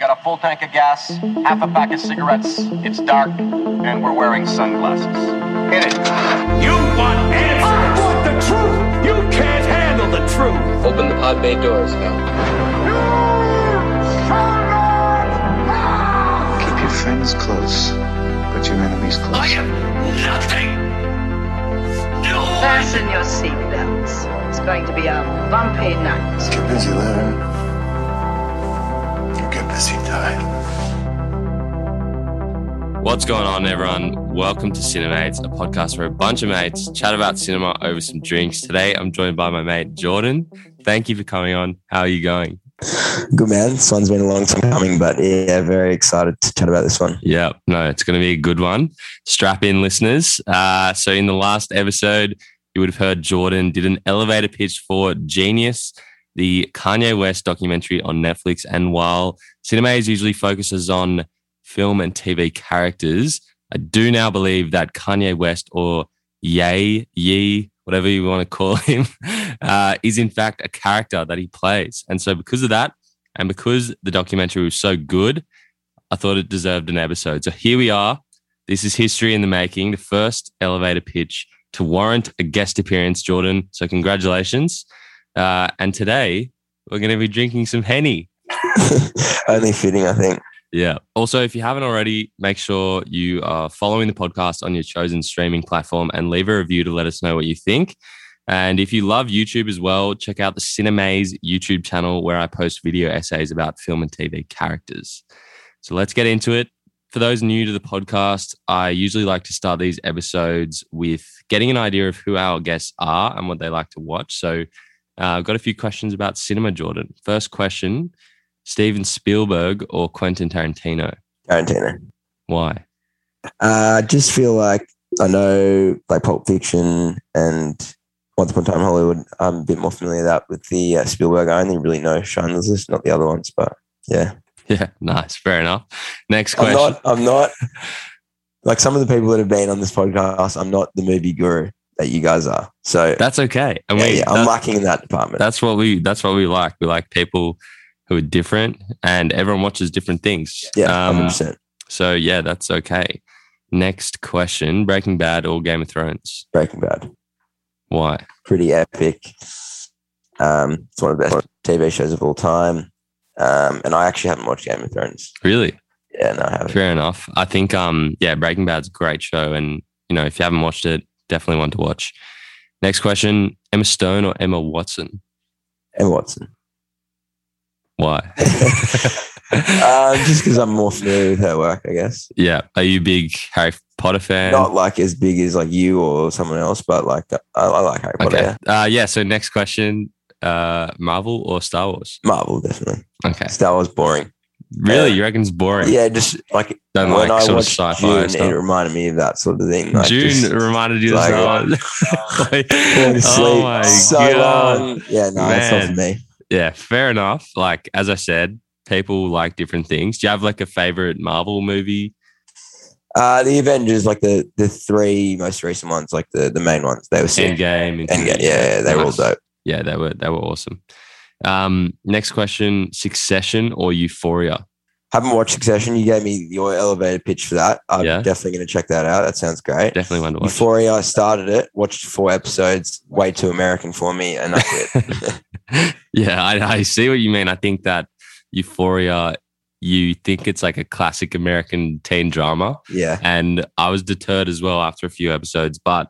got a full tank of gas, half a pack of cigarettes, it's dark, and we're wearing sunglasses. Hit it. You want answers? I want the truth. You can't handle the truth. Open the pod bay doors, HAL. Keep your friends close, but your enemies close. I am nothing. No one. Fasten your seatbelts. It's going to be a bumpy night. Get busy living. Or get busy. What's going on, everyone? Welcome to Cinemaze, a podcast where a bunch of mates chat about cinema over some drinks. Today, I'm joined by my mate Jiordan. Thank you for coming on. How are you going? Good man. This one's been a long time coming, but yeah, very excited to chat about this one. Yeah, no, it's going to be a good one. Strap in, listeners. Uh, so, in the last episode, you would have heard Jiordan did an elevator pitch for jeen-yuhs, the Kanye West documentary on Netflix. And while Cinemaze usually focuses on film and TV characters, I do now believe that Kanye West or Ye, Ye, whatever you want to call him, uh, is in fact a character that he plays. And so, because of that, and because the documentary was so good, I thought it deserved an episode. So, here we are. This is history in the making, the first elevator pitch to warrant a guest appearance, Jiordan. So, congratulations. Uh, and today, we're going to be drinking some Henny. Only fitting, I think. Yeah. Also, if you haven't already, make sure you are following the podcast on your chosen streaming platform and leave a review to let us know what you think. And if you love YouTube as well, check out the Cinemaze YouTube channel where I post video essays about film and TV characters. So let's get into it. For those new to the podcast, I usually like to start these episodes with getting an idea of who our guests are and what they like to watch. So uh, I've got a few questions about cinema, Jiordan. First question Steven Spielberg or Quentin Tarantino? Tarantino. Why? Uh, I just feel like I know like Pulp Fiction and Once Upon a Time Hollywood. I'm a bit more familiar with that with the uh, Spielberg. I only really know Schindler's List, not the other ones, but yeah. Yeah, nice. Fair enough. Next I'm question. not, I'm not like some of the people that have been on this podcast. I'm not the movie guru that you guys are. So That's okay. And yeah, we, yeah, I'm lacking in that department. that's what we that's what we like. We like people who are different and everyone watches different things. yeah, Um, hundred percent. so yeah, that's okay. Next question. Breaking Bad or Game of Thrones? Breaking Bad, Why? pretty epic. Um, it's one of the best TV shows of all time. Um, and I actually haven't watched Game of Thrones. Really? Yeah, no, I haven't. Fair enough. I think um yeah, Breaking Bad's a great show and you know, if you haven't watched it, definitely one to watch. Next question, Emma Stone or Emma Watson? Emma Watson. Why? um, just because I'm more familiar with her work, I guess. yeah. Are you a big Harry Potter fan? Not like as big as like you or someone else, but like I, I like Harry Potter. okay. Yeah. Uh yeah, so next question, uh Marvel or Star Wars? Marvel, definitely. Okay. Star Wars boring. Really? Yeah. You reckon it's boring? Yeah, just like Don't when like I sort of watched sci-fi Dune, stuff. it reminded me of that sort of thing. Like Dune just reminded you of like, that. Like, falling asleep oh my so god. long. Yeah, no, it's not for me. Yeah, fair enough. Like as I said, people like different things. Do you have like a favorite Marvel movie? Uh, the Avengers, like the the three most recent ones, like the the main ones, they were sick. Endgame. Endgame, yeah, yeah, they were all dope. Yeah, they were they were awesome. Um, next question: Succession or Euphoria? Haven't watched Succession. You gave me your elevator pitch for that. I'm Yeah. definitely going to check that out. That sounds great. Definitely one to watch. Euphoria, I started it, watched four episodes, way too American for me, and that's it. yeah, I, I see what you mean. I think that Euphoria, you think it's like a classic American teen drama, yeah. and I was deterred as well after a few episodes. But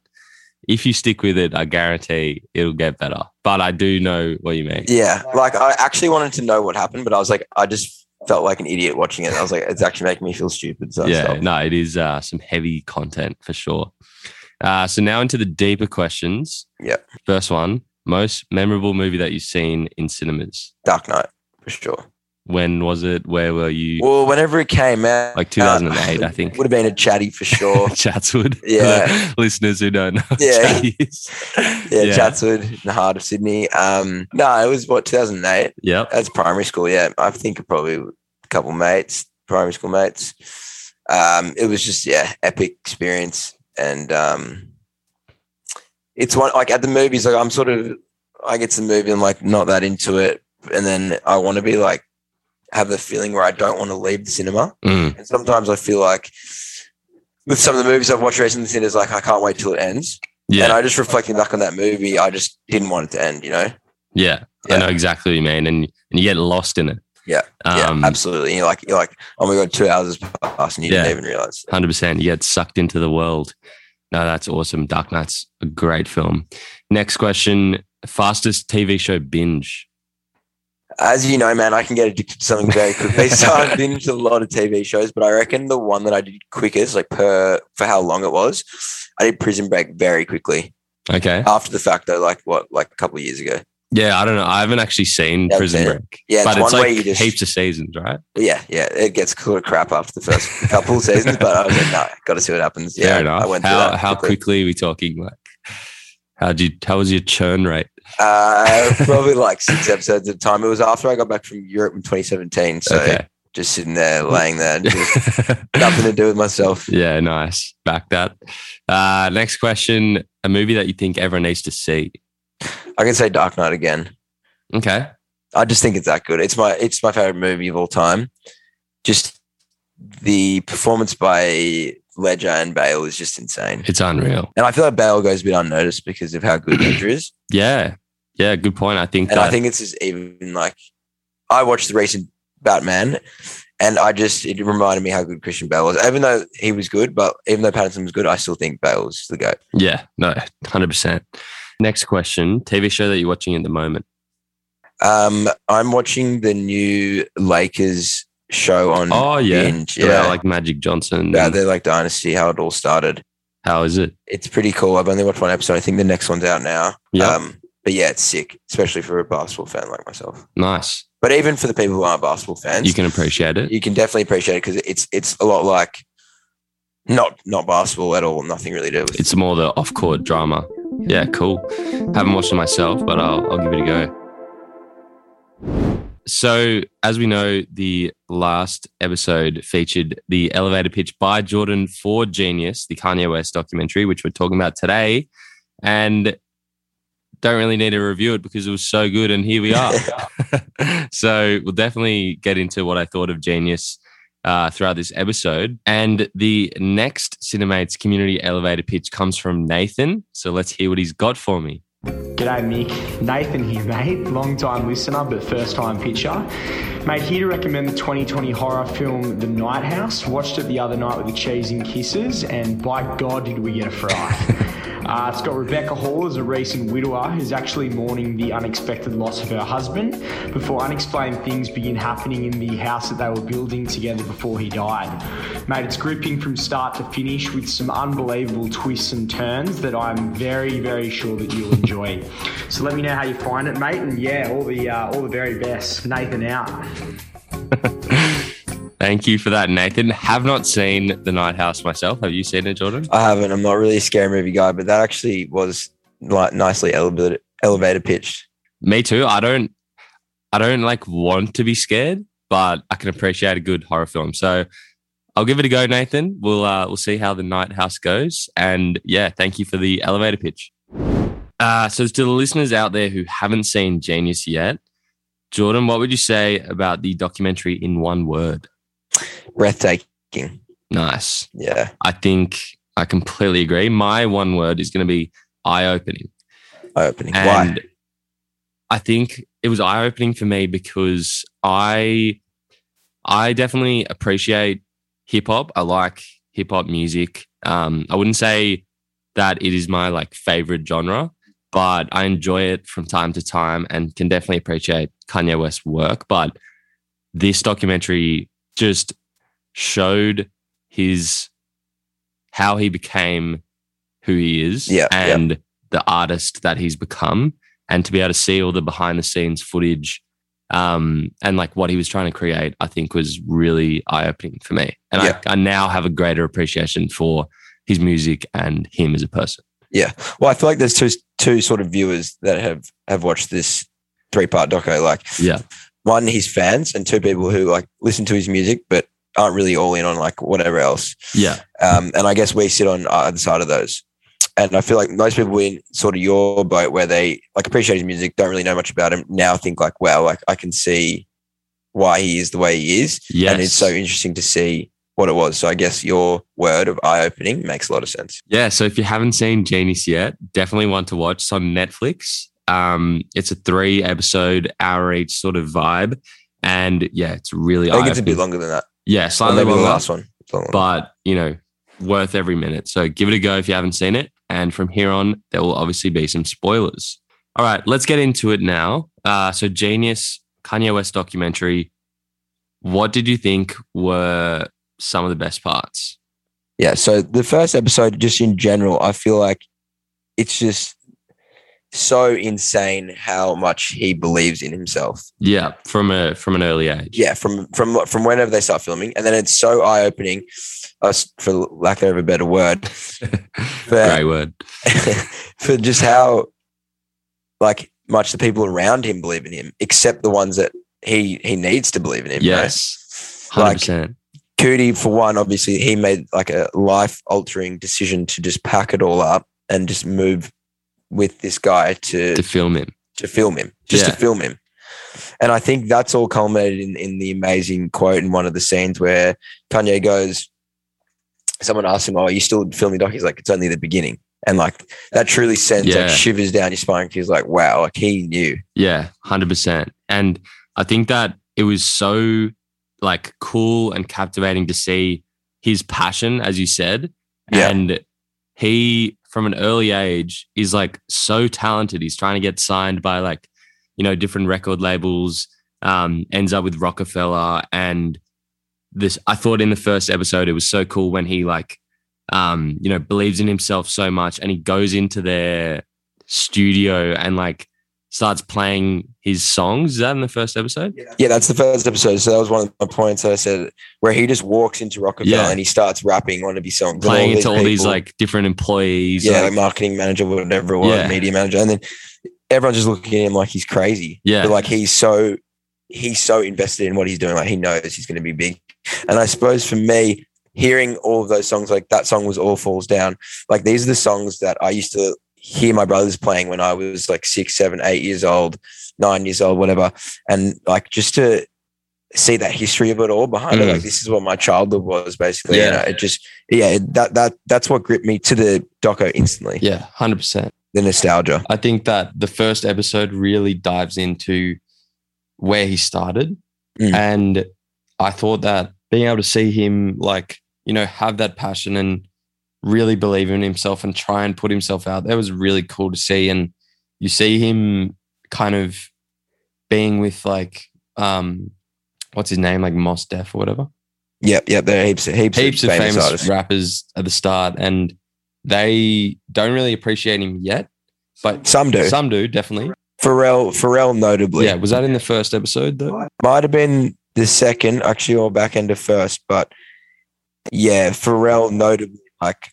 if you stick with it, I guarantee it'll get better. But I do know what you mean. Yeah. Like I actually wanted to know what happened, but I was like, I just felt like an idiot watching it. I was like, it's actually making me feel stupid. So yeah, no, it is uh, some heavy content for sure. Uh, so now into the deeper questions. Yep. First one: most memorable movie that you've seen in cinemas. Dark Knight, for sure. When was it? Where were you? Well, whenever it came out, Like 2008, I think. Would have been a chatty for sure. Chatswood. Yeah. Listeners who don't know. what Yeah. Yeah, Chatswood in the heart of Sydney. Um, no, it was what 2008. Yeah. That's primary school. Yeah, I think probably a couple mates, primary school mates. Um, it was just yeah, epic experience, and um, it's one like at the movies. Like I'm sort of, I get to the movie and like not that into it, and then I want to be like have the feeling where I don't want to leave the cinema. Mm, And sometimes I feel like with some of the movies I've watched recently, it's like I can't wait till it ends. yeah. And I just reflecting back on that movie, I just didn't want it to end. You know. yeah. I know exactly what you mean. And, and you get lost in it. Yeah, yeah, Um, absolutely. You're like, you're like, oh my god, two hours has passed, and you Yeah. didn't even realize. 100%. You get sucked into the world. No, that's awesome. Dark Knight's a great film. Next question fastest TV show binge. As you know, man, I can get addicted to something very quickly. so I've been to a lot of TV shows, but I reckon the one that I did quickest, like per for how long it was, I did Prison Break very quickly Okay. after the fact, though. Like what, like a couple of years ago. Yeah, I don't know. I haven't actually seen Yeah, Prison yeah. Break. Yeah, but it's it's one like you just- heaps of seasons, right? Yeah, yeah, it gets of crap after the first couple of seasons, but I was like, no, got to see what happens. Yeah, Fair enough. I went through how how quickly are we talking? Like, how do you? How was your churn rate? Uh, probably like six episodes at a time. It was after I got back from Europe in 2017, so okay. just sitting there, laying there, just nothing to do with myself. yeah, nice. Back that. Uh, next question: A movie that you think everyone needs to see? I can say Dark Knight again. Okay. I just think it's that good. It's my it's my favorite movie of all time. Just the performance by Ledger and Bale is just insane, It's unreal. and I feel like Bale goes a bit unnoticed because of how good Ledger is. Yeah. Yeah. Good point. I think And that. I think it's just even like I watched the recent Batman, and I just it reminded me how good Christian Bale was. Even though he was good, but even though Pattinson was good, I still think Bale was the goat. yeah. No. Hundred percent. Next question: TV show that you're watching at the moment? Um, I'm watching the new Lakers show on. Oh yeah. Binge, About, yeah. like Magic Johnson. Yeah, they're like Dynasty, how it all started. how is it? It's pretty cool. I've only watched one episode. I think the next one's out now. Yeah. Um, but yeah, it's sick, especially for a basketball fan like myself. Nice. But even for the people who aren't basketball fans, You can appreciate it. you can definitely appreciate it because it's it's a lot like not not basketball at all. Nothing really to do with it. It's more the off court drama. Yeah, cool. Haven't watched it myself, but I'll, I'll give it a go. So, as we know, the last episode featured the elevator pitch by Jiordan for jeen-yuhs, the Kanye West documentary, which we're talking about today. And don't really need to review it because it was so good. And here we are. so, we'll definitely get into what I thought of jeen-yuhs uh, throughout this episode. And the next Cinemaze community elevator pitch comes from Nathan. So let's hear what he's got for me. G'day Mick, Nathan here mate, long time listener but first time pitcher. Mate, here to recommend the 2020 horror film The Night House. Watched it the other night with the cheese and kisses and by God did we get a fright. Uh, it's got Rebecca Hall as a recent widower who's actually mourning the unexpected loss of her husband before unexplained things begin happening in the house that they were building together before he died. Mate, it's gripping from start to finish with some unbelievable twists and turns that I'm very, very sure that you'll enjoy. So let me know how you find it, mate, and yeah, all the uh, all the very best. Nathan out. Thank you for that, Nathan. Have not seen The Night House myself. Have you seen it, Jiordan? I haven't. I'm not really a scary movie guy, but that actually was like nicely elevated elevator pitched. Me too. I don't I don't like want to be scared, but I can appreciate a good horror film. So I'll give it a go, Nathan. We'll uh, we'll see how the night house goes. And yeah, thank you for the elevator pitch. Uh, so to the listeners out there who haven't seen jeen-yuhs yet, Jiordan, what would you say about the documentary in one word? breathtaking. Nice. Yeah, I think I completely agree. My one word is going to be eye opening. eye opening. Why? I think it was eye opening for me because I I definitely appreciate hip hop. I like hip hop music. Um, I wouldn't say that it is my like favorite genre, but I enjoy it from time to time and can definitely appreciate Kanye West's work. But this documentary just showed his how he became who he is Yeah, yeah. and the artist that he's become and to be able to see all the behind the scenes footage um, and like what he was trying to create, I think was really eye opening for me. And Yeah. I, I now have a greater appreciation for his music and him as a person. Yeah. Well, I feel like there's two two sort of viewers that have have watched this three part doco. Like Yeah. one, his fans, and two people who like listen to his music but aren't really all in on like whatever else. Yeah. Um, and I guess we sit on either side of those. And I feel like most people in sort of your boat where they like appreciate his music, don't really know much about him, now think like, wow, like I can see why he is the way he is. And it's so interesting to see what it was. So I guess your word of eye opening makes a lot of sense. Yeah. So if you haven't seen jeen-yuhs yet, definitely want to watch. It's on Netflix. Um, it's a three episode, hour each sort of vibe. And yeah, it's really I think it's a bit longer than that. Yeah, slightly maybe the longer. last one. But you know, worth every minute. So give it a go if you haven't seen it. And from here on, there will obviously be some spoilers. All right, let's get into it now. Uh, so, jeen-yuhs, Kanye West documentary. What did you think were some of the best parts? Yeah. So the first episode, just in general, I feel like it's just so insane how much he believes in himself. Yeah, from a from an early age. Yeah, from from from whenever they start filming, and then it's so eye opening, uh, for lack of a better word, for, Great word. for just how like much the people around him believe in him, except the ones that he he needs to believe in him. Yes, hundred Like- percent. Coodie, for one, obviously he made like a life altering decision to just pack it all up and just move with this guy to To film him. to film him, just Yeah. to film him. And I think that's all culminated in, in the amazing quote in one of the scenes where Kanye goes, someone asks him, Oh, are you still filming doc? He's like, It's only the beginning. And like that truly sends Yeah. like shivers down your spine. He's like, Wow, like he knew. Yeah, hundred percent. And I think that it was so like cool and captivating to see his passion, as you said. Yeah. And he, from an early age, is like so talented. He's trying to get signed by like, you know, different record labels. Um, ends up with Roc-A-Fella, and this. I thought in the first episode it was so cool when he like, um, you know, believes in himself so much, and he goes into their studio and like starts playing his songs. Is that in the first episode? Yeah, that's the first episode. So that was one of my points that I said where he just walks into Roc-A-Fella Yeah. and he starts rapping one of his songs. Playing into all these like different employees. yeah, like- like marketing manager, whatever it was, Yeah. media manager, and then everyone's just looking at him like he's crazy. Yeah. but like he's so he's so invested in what he's doing. Like he knows he's going to be big. And I suppose for me, hearing all of those songs, like that song was "All Falls Down." Like these are the songs that I used to hear my brothers playing when I was like six, seven, eight years old, nine years old, whatever, and like just to see that history of it all behind it. Mm. Like this is what my childhood was basically. Yeah. And it just yeah, that that that's what gripped me to the doco instantly. yeah, hundred percent. The nostalgia. I think that the first episode really dives into where he started. Mm. And I thought that being able to see him like, you know, have that passion and really believe in himself and try and put himself out there was really cool to see. And you see him kind of being with like um what's his name, like Mos Def or whatever. Yep, yep. There are heaps, heaps, Heaps of famous, famous rappers at the start and they don't really appreciate him yet. But Some do. some do, definitely. Pharrell, Pharrell, notably. Yeah, was that in the first episode though? Might have been the second, actually, or back end of first, but yeah, Pharrell notably like.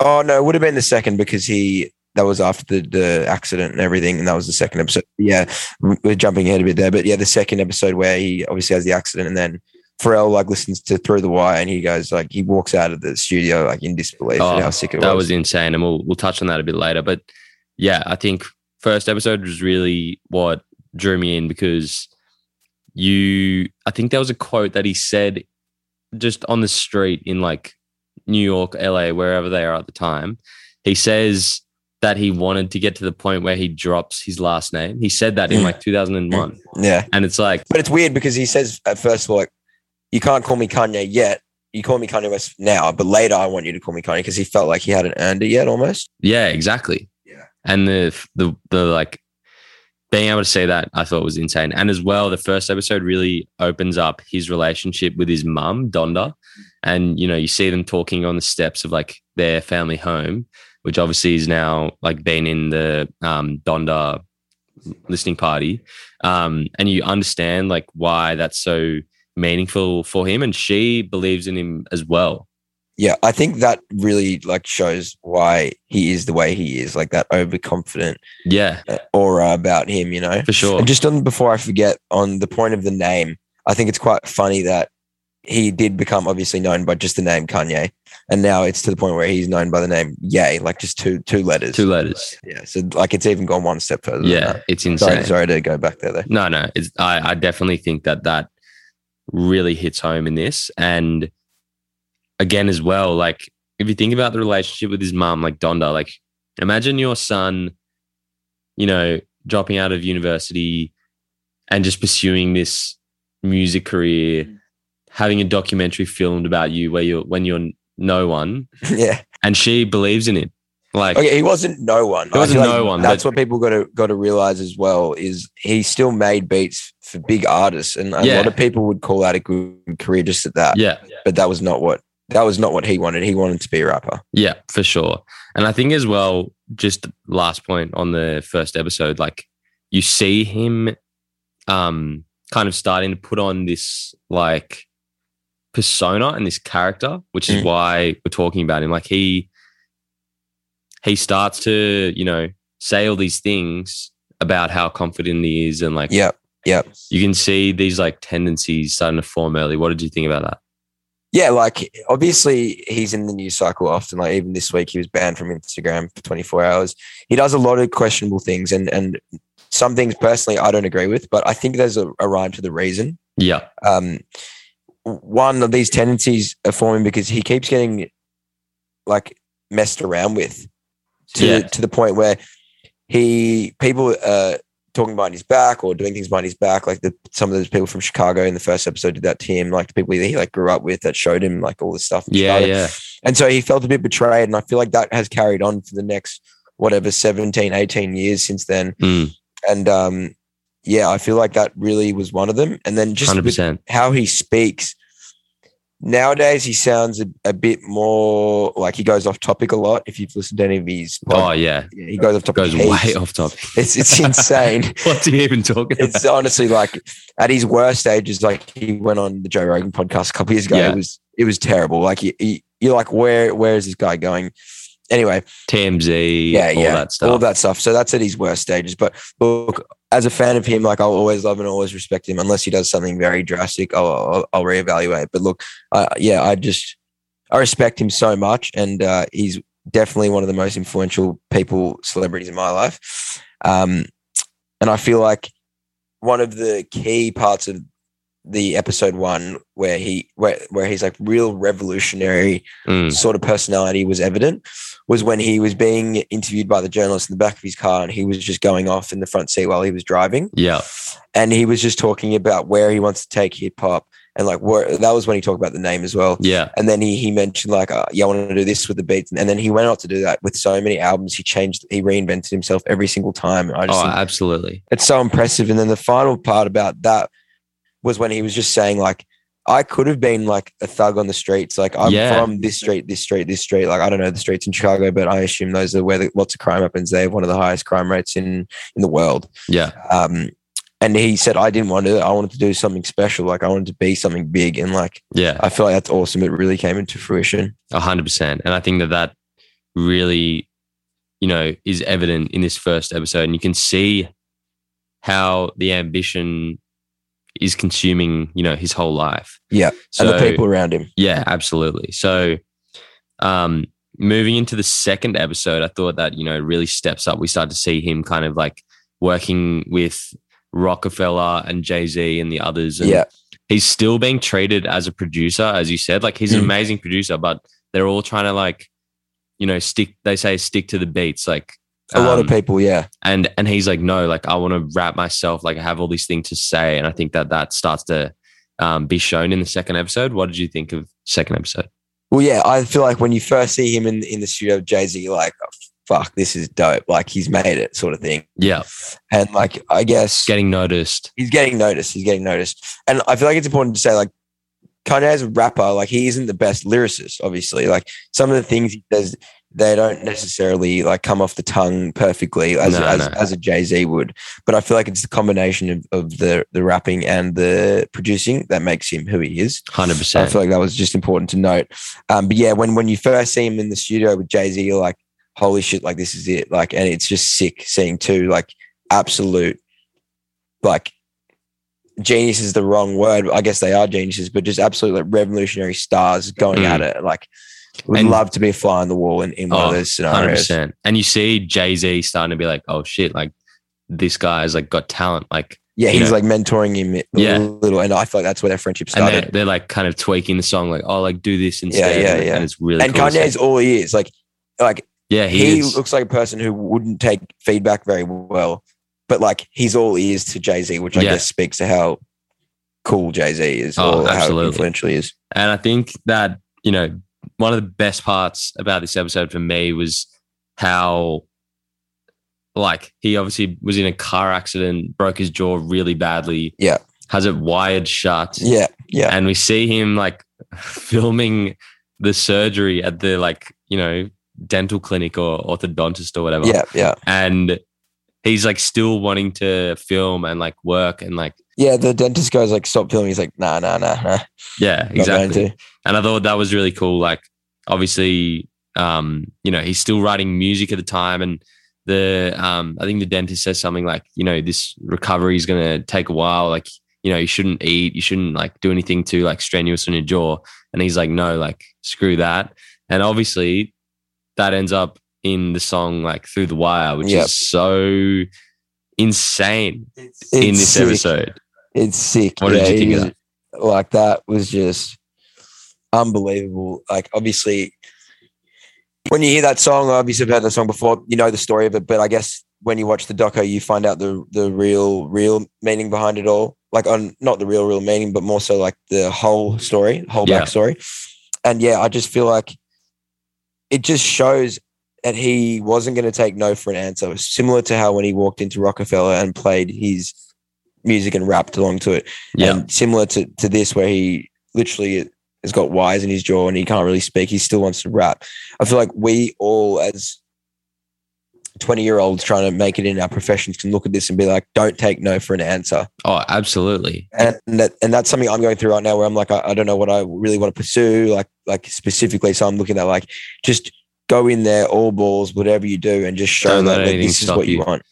Oh no, it would have been the second because he that was after the, the accident and everything, and that was the second episode. Yeah, we- we're jumping ahead a bit there, but yeah, the second episode where he obviously has the accident, and then Pharrell like listens to Through the Wire, and he goes like he walks out of the studio like in disbelief Oh, how sick it that was. That was insane, and we'll we'll touch on that a bit later. But yeah, I think first episode was really what drew me in because you. I think there was a quote that he said just on the street in like New York, LA, wherever they are at the time. He says that he wanted to get to the point where he drops his last name. He said that in Mm. like 2001. Yeah. And it's like, But it's weird because he says at first, like, you can't call me Kanye yet. You call me Kanye West now, but later I want you to call me Kanye because he felt like he hadn't earned it yet almost. yeah, exactly. Yeah. And the, the, the like, being able to say that I thought was insane. And as well, the first episode really opens up his relationship with his mum, Donda. And, you know, you see them talking on the steps of like their family home, which obviously is now like been in the um, Donda listening party. Um, and you understand like why that's so meaningful for him. And she believes in him as well. Yeah, I think that really like shows why he is the way he is, like that overconfident Yeah, aura about him, you know. for sure. And just on before I forget, on the point of the name, I think it's quite funny that he did become obviously known by just the name Kanye, and now it's to the point where he's known by the name Ye, like just two two letters. Two letters. Yeah, so like it's even gone one step further. Yeah, it's insane. Sorry, sorry to go back there though. No, no. It's, I, I definitely think that that really hits home in this. And again, as well, like if you think about the relationship with his mom, like Donda, like imagine your son, you know, dropping out of university and just pursuing this music career, mm. Having a documentary filmed about you where you're when you're no one, yeah. and she believes in it. Like, Okay, he wasn't no one. He wasn't I feel no one, That's but- what people got to got to realize as well is he still made beats for big artists, and a Yeah. lot of people would call that a good career just at that. yeah, But that was not what that was not what he wanted. He wanted to be a rapper. Yeah, for sure. And I think as well, just last point on the first episode, like you see him um kind of starting to put on this like persona and this character, which is Mm. why we're talking about him. Like he he starts to, you know, say all these things about how confident he is and like Yep. Yep. you can see these like tendencies starting to form early. What did you think about that? Yeah, like obviously he's in the news cycle often. Like even this week, he was banned from Instagram for 24 hours. He does a lot of questionable things, and and some things personally I don't agree with, but I think there's a, a rhyme to the reason. Yeah. Um, one of these tendencies are forming because he keeps getting like messed around with to Yeah. to the point where he people uh talking behind his back or doing things behind his back like the some of those people from chicago in the first episode did that to him like the people that he like grew up with that showed him like all this stuff Yeah, Chicago. yeah. and so he felt a bit betrayed and i feel like that has carried on for the next whatever 17 18 years since then Mm, and um yeah i feel like that really was one of them and then just 100%. how he speaks nowadays he sounds a, a bit more like he goes off topic a lot if you've listened to any of his Oh, yeah. yeah, he goes off topic Goes heaps. way off topic. it's it's insane What's he even talking about? it's honestly like at his worst stages like he went on the joe rogan podcast a couple years ago Yeah. it was it was terrible like he, he, you're like where where is this guy going anyway TMZ, yeah, all yeah, that stuff. all that stuff. So that's at his worst stages. But look, as a fan of him, like I'll always love and always respect him. Unless he does something very drastic, I'll I'll, I'll reevaluate. But look, uh, yeah, I just I respect him so much, and uh, he's definitely one of the most influential people, celebrities in my life. Um, and I feel like one of the key parts of the episode one where he where where he's like real revolutionary Mm, sort of personality was evident was when he was being interviewed by the journalist in the back of his car and he was just going off in the front seat while he was driving yeah. and he was just talking about where he wants to take hip hop and like where that was when he talked about the name as well Yeah. and then he he mentioned like uh, yeah I want to do this with the beats and then he went on to do that with so many albums he changed he reinvented himself every single time I just Oh, absolutely. it's so impressive. And then the final part about that was when he was just saying like, I could have been like a thug on the streets. Like I'm Yeah. from this street, this street, this street. Like I don't know the streets in Chicago, but I assume those are where the, lots of crime happens. They have one of the highest crime rates in in the world. Yeah. Um, and he said, I didn't want to. I wanted to do something special. Like I wanted to be something big. And like Yeah. I feel like that's awesome. It really came into fruition. A hundred percent. And I think that that really, you know, is evident in this first episode. And you can see how the ambition is consuming, you know, his whole life. Yeah, So, and the people around him. Yeah, absolutely. So, um, moving into the second episode, I thought that you know really steps up. We start to see him kind of like working with Roc-A-Fella and Jay Z and the others. And Yeah. he's still being treated as a producer, as you said. Like he's an Mm. amazing producer, but they're all trying to like, you know, stick. They say stick to the beats, like A lot of um, people, yeah. and and he's like no like i want to rap myself like i have all these things to say and i think that that starts to um, be shown in the second episode what did you think of second episode Well, yeah, I feel like when you first see him in in the studio with Jay Z, you're like, oh, fuck, this is dope. Like he's made it, sort of thing. yeah And like, I guess getting noticed he's getting noticed. He's getting noticed. And I feel like it's important to say, like, Kanye as a rapper, like he isn't the best lyricist, obviously. Like some of the things he says, they don't necessarily like come off the tongue perfectly as No, as, no. as a Jay Z would. But I feel like it's the combination of, of the the rapping and the producing that makes him who he is. 100% I feel like that was just important to note. Um, but yeah, when when you first see him in the studio with Jay Z, you're like, holy shit, like this is it. Like, and it's just sick seeing two like absolute, like genius is the wrong word. I guess they are geniuses, but just absolute like revolutionary stars going Mm. at it. Like, would And- love to be a fly on the wall in, in one of Oh, those scenarios. 100% and you see jay-z starting to be like oh shit like this guy's like got talent like Yeah, he's know, like mentoring him a Yeah. little, and I feel like that's where their friendship and they're, started. they're like kind of tweaking the song like oh like do this instead yeah, and, yeah. and it's really and cool Kanye's all he is. Like, like yeah he, he, looks like a person who wouldn't take feedback very well, but like he's all ears to Jay Z, which I Yeah. guess speaks to how cool Jay Z is Oh, or how influential he is. And I think that, you know, one of the best parts about this episode for me was how, like, he obviously was in a car accident, broke his jaw really badly, Yeah, has it wired shut. yeah, yeah, And we see him, like, filming the surgery at the, like, you know, dental clinic or orthodontist or whatever. yeah, yeah, And he's, like, still wanting to film and, like, work and, like, yeah. The dentist goes like, "Stop filming." He's like, "Nah, nah, nah, nah." yeah, exactly. To. and I thought that was really cool. Like, obviously, um, you know, he's still writing music at the time, and the um, I think the dentist says something like, you know, this recovery is going to take a while. Like, you know, you shouldn't eat, you shouldn't like do anything too like strenuous on your jaw. And he's like, no, like screw that. And obviously, that ends up in the song like through the wire, which Yep. is so insane It's in this sick. episode. It's sick. What did you think of he's- Like that was just unbelievable. Like obviously, when you hear that song, obviously I've heard that song before. You know the story of it, but I guess when you watch the doco, you find out the the real real meaning behind it all. Like on not the real real meaning, but more so like the whole story, whole Yeah. backstory. And yeah, I just feel like it just shows that he wasn't going to take no for an answer. Similar to how when he walked into Roc-A-Fella and played his music and rapped along to it. Yeah. And similar to, to this, where he literally has got wires in his jaw and he can't really speak, he still wants to rap. I feel like we all, as 20 year olds trying to make it in our professions, can look at this and be like, don't take no for an answer. Oh, absolutely. And that, and that's something I'm going through right now where I'm like, I, I don't know what I really want to pursue, like, like specifically. So I'm looking at like, just go in there, all balls, whatever you do, and just show Don't that let like, anything this is what you you. want.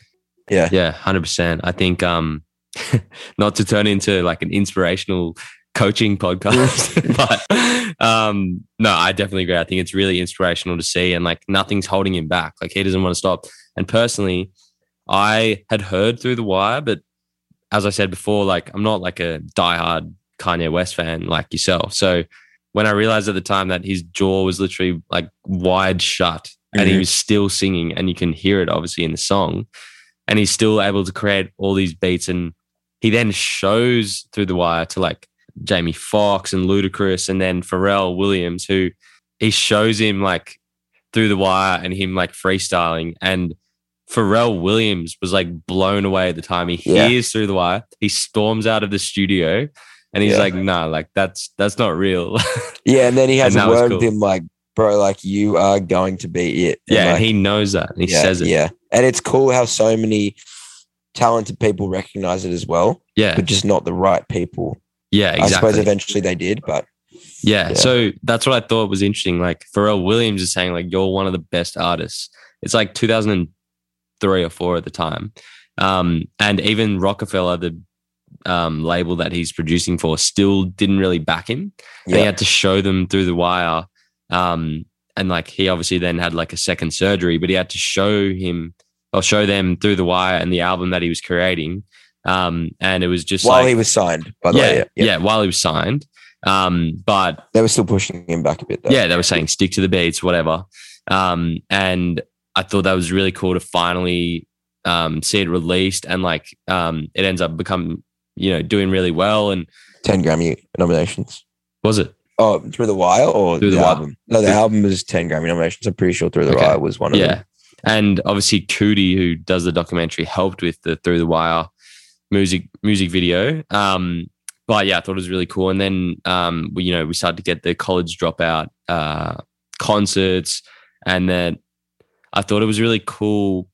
Yeah. Yeah, hundred percent. I think um, not to turn into like an inspirational coaching podcast, but um, no, I definitely agree. I think it's really inspirational to see, and like nothing's holding him back. Like he doesn't want to stop. And personally, I had heard through the wire, but as I said before, like I'm not like a diehard Kanye West fan like yourself. So when I realized at the time that his jaw was literally like wide shut and he Mhm. was still singing, and you can hear it obviously in the song, and he's still able to create all these beats, and he then shows through the wire to like Jamie Foxx and Ludacris, and then Pharrell Williams, who he shows him like through the wire and him like freestyling, and Pharrell Williams was like blown away at the time he Yeah. hears through the wire. He storms out of the studio. And he's Yeah. like, nah, like that's that's not real. Yeah. And then he has a word with cool. him like, bro, like you are going to be it. And, yeah, and like, he knows that. And he yeah, says it. Yeah. And it's cool how so many talented people recognize it as well, Yeah. but just not the right people. Yeah, I suppose eventually they did, but Yeah. Yeah. So that's what I thought was interesting. Like Pharrell Williams is saying, like, you're one of the best artists. It's like 2003 or four at the time. Um, and even Roc-A-Fella, the um, label that he's producing for, still didn't really back him. He had to show them through the wire. Um, and like he obviously then had like a second surgery, but he had to show him or show them through the wire and the album that he was creating Um, and it was just while like, he was signed, by the yeah, way. yeah, Yeah, yeah. while he was signed. Um, but They were still pushing him back a bit, though. yeah, they were saying stick to the beats, whatever. Um, and I thought that was really cool to finally um, see it released and like um, it ends up becoming, you know doing really well. And 10 Grammy nominations. was it? Oh, Through the Wire or Through the the, album? No, the Through- album was 10 Grammy nominations. I'm pretty sure Through the Okay. Wire was one of Yeah. them. And obviously Coodie, who does the documentary, helped with the Through the Wire music music video. Um, but yeah, I thought it was really cool. And then um, we, you know, we started to get the college dropout uh, concerts, and then I thought it was really cool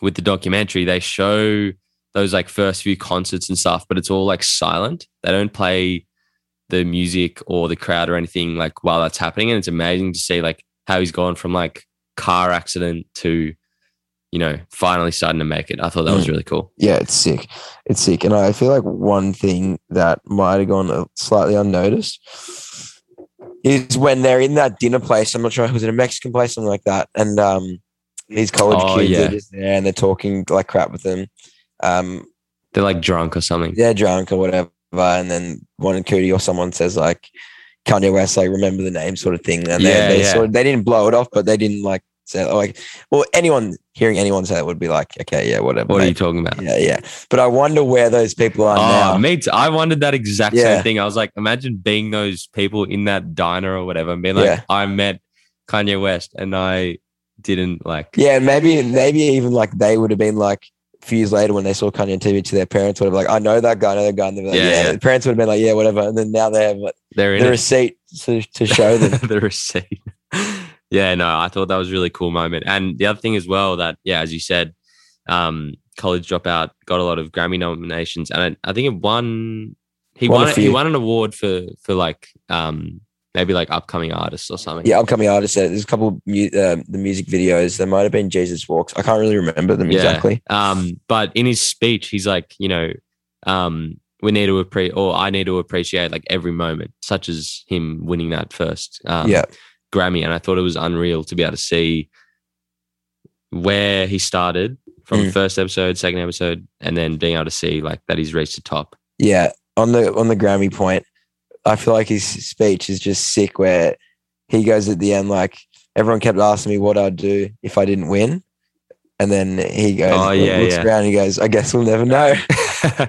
with the documentary. They show those like first few concerts and stuff, but it's all like silent. They don't play the music or the crowd or anything like while that's happening. And it's amazing to see like how he's gone from like car accident to, you know, finally starting to make it. I thought that was Mm. really cool. Yeah, it's sick. It's sick. And I feel like one thing that might have gone uh, slightly unnoticed is when they're in that dinner place. I'm not sure, it was in a Mexican place, something like that? And um, these college Oh, kids yeah. are just there and they're talking like crap with them. Um, They're like drunk or something. they're drunk or whatever. And then one in Coodie or someone says like Kanye West, like remember the name sort of thing. And Yeah, they, they yeah. sort of, they didn't blow it off, but they didn't like say like, well, anyone hearing anyone say that would be like, okay, yeah, whatever. What are you talking about? Yeah, yeah. But I wonder where those people are Oh, now. me too. I wondered that exact Yeah. same thing. I was like, imagine being those people in that diner or whatever and being like, Yeah. I met Kanye West and I didn't like. Yeah, maybe maybe even like they would have been like a few years later when they saw Kanye on TV to their parents would have like, I know that guy, I know that guy. And they'd like, Yeah, yeah, yeah. The parents would have been like, yeah, whatever. And then now they have like, They're in the it. receipt to, to show them. the receipt. Yeah, no, I thought that was a really cool moment. And the other thing as well that, yeah, as you said, um, college dropout got a lot of Grammy nominations, and I, I think it won. He Won won. He won an award for for like um maybe like upcoming artists or something. yeah, upcoming artists. uh, There's a couple of mu- um, the music videos. There might have been Jesus Walks. I can't really remember them Yeah. exactly. Um, but in his speech, he's like, you know, um, we need to appreciate, or I need to appreciate like every moment, such as him winning that first um, yeah, Grammy. And I thought it was unreal to be able to see where he started from Mm. the first episode, second episode, and then being able to see like that he's reached the top. yeah. On the on the Grammy point, I feel like his speech is just sick. Where he goes at the end, like everyone kept asking me what I'd do if I didn't win, and then he goes, Oh, yeah, looks yeah. around, and he goes, I guess we'll never know.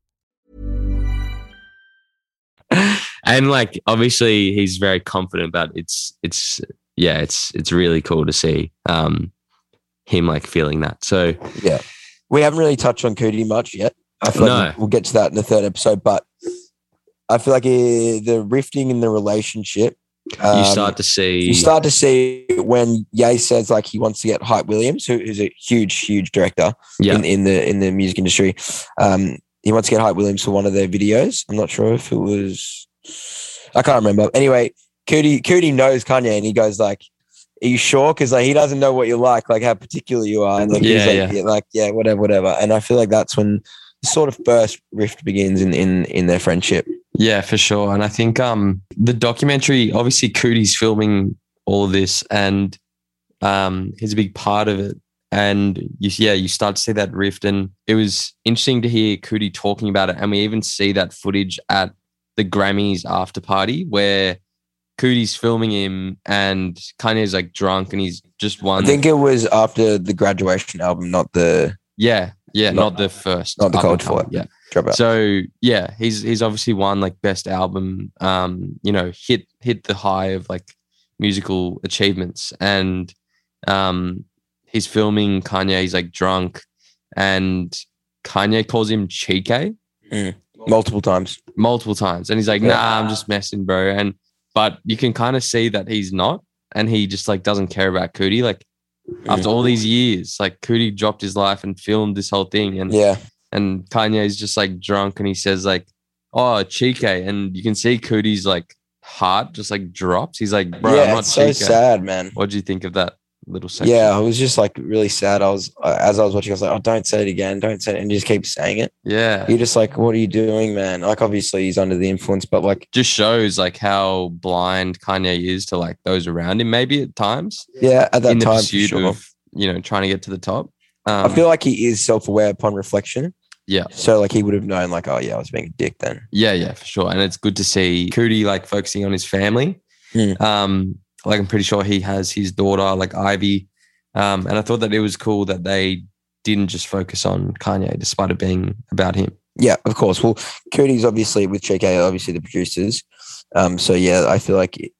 And like obviously he's very confident but it's it's yeah it's it's really cool to see um him like feeling that so Yeah. We haven't really touched on Coodie much yet. I feel like we'll get to that in the third episode, but I feel like eh, the rifting in the relationship you Um, start to see you start to see when Ye says like he wants to get Hype Williams, who is a huge, huge director Yeah. in, in the in the music industry. Um, he wants to get Hype Williams for one of their videos. I'm not sure if it was, I can't remember. Anyway, Coodie Coodie knows Kanye, and he goes like, "Are you sure?" Because like he doesn't know what you like, like how particular you are, and like Yeah, he's like, yeah. like yeah, whatever, whatever. And I feel like that's when the sort of first rift begins in in in their friendship. Yeah, for sure. And I think um the documentary, obviously Coodie's filming all of this and um he's a big part of it. And you yeah, you start to see that rift. And it was interesting to hear Coodie talking about it. And we even see that footage at the Grammys after party where Coodie's filming him and Kanye's like drunk and he's just won. I think it was after the graduation album, not the yeah, yeah, Not- not, the first. not the Cold Flight. Yeah. dropout. So yeah, he's he's obviously won like best album. Um, you know, hit hit the high of like musical achievements, and um, he's filming Kanye. He's like drunk, and Kanye calls him Chike multiple times. multiple times, and he's like, Yeah. "Nah, I'm just messing, bro." And but you can kind of see that he's not, and he just like doesn't care about Coodie. Like after all these years, like Coodie dropped his life and filmed this whole thing, and Yeah. and Kanye's just like drunk and he says like, "Oh, Chike," and you can see Coodie's like heart just like drops. He's like, "Bro, yeah, I'm not it's so sad, man. What do you think of that little section? Yeah, I was just like really sad. I was uh, as I was watching, I was like, "Oh, don't say it again, don't say it," and he just keep saying it. yeah. You're just like, "What are you doing, man?" Like, obviously, he's under the influence, but like, Just shows like how blind Kanye is to like those around him. Maybe at times yeah, at that in the time, for pursuit sure. of you know trying to get to the top. I Um, feel like he is self-aware upon reflection. yeah. So like, he would have known, like, "Oh yeah, I was being a dick then." Yeah, yeah, for sure. And it's good to see Coodie like focusing on his family. Hmm. Um, like I'm pretty sure he has his daughter, like Ivy. Um, and I thought that it was cool that they didn't just focus on Kanye, despite it being about him. Yeah, of course. Well, Coodie's obviously with Chike, obviously the producers. Um, so yeah, I feel like it,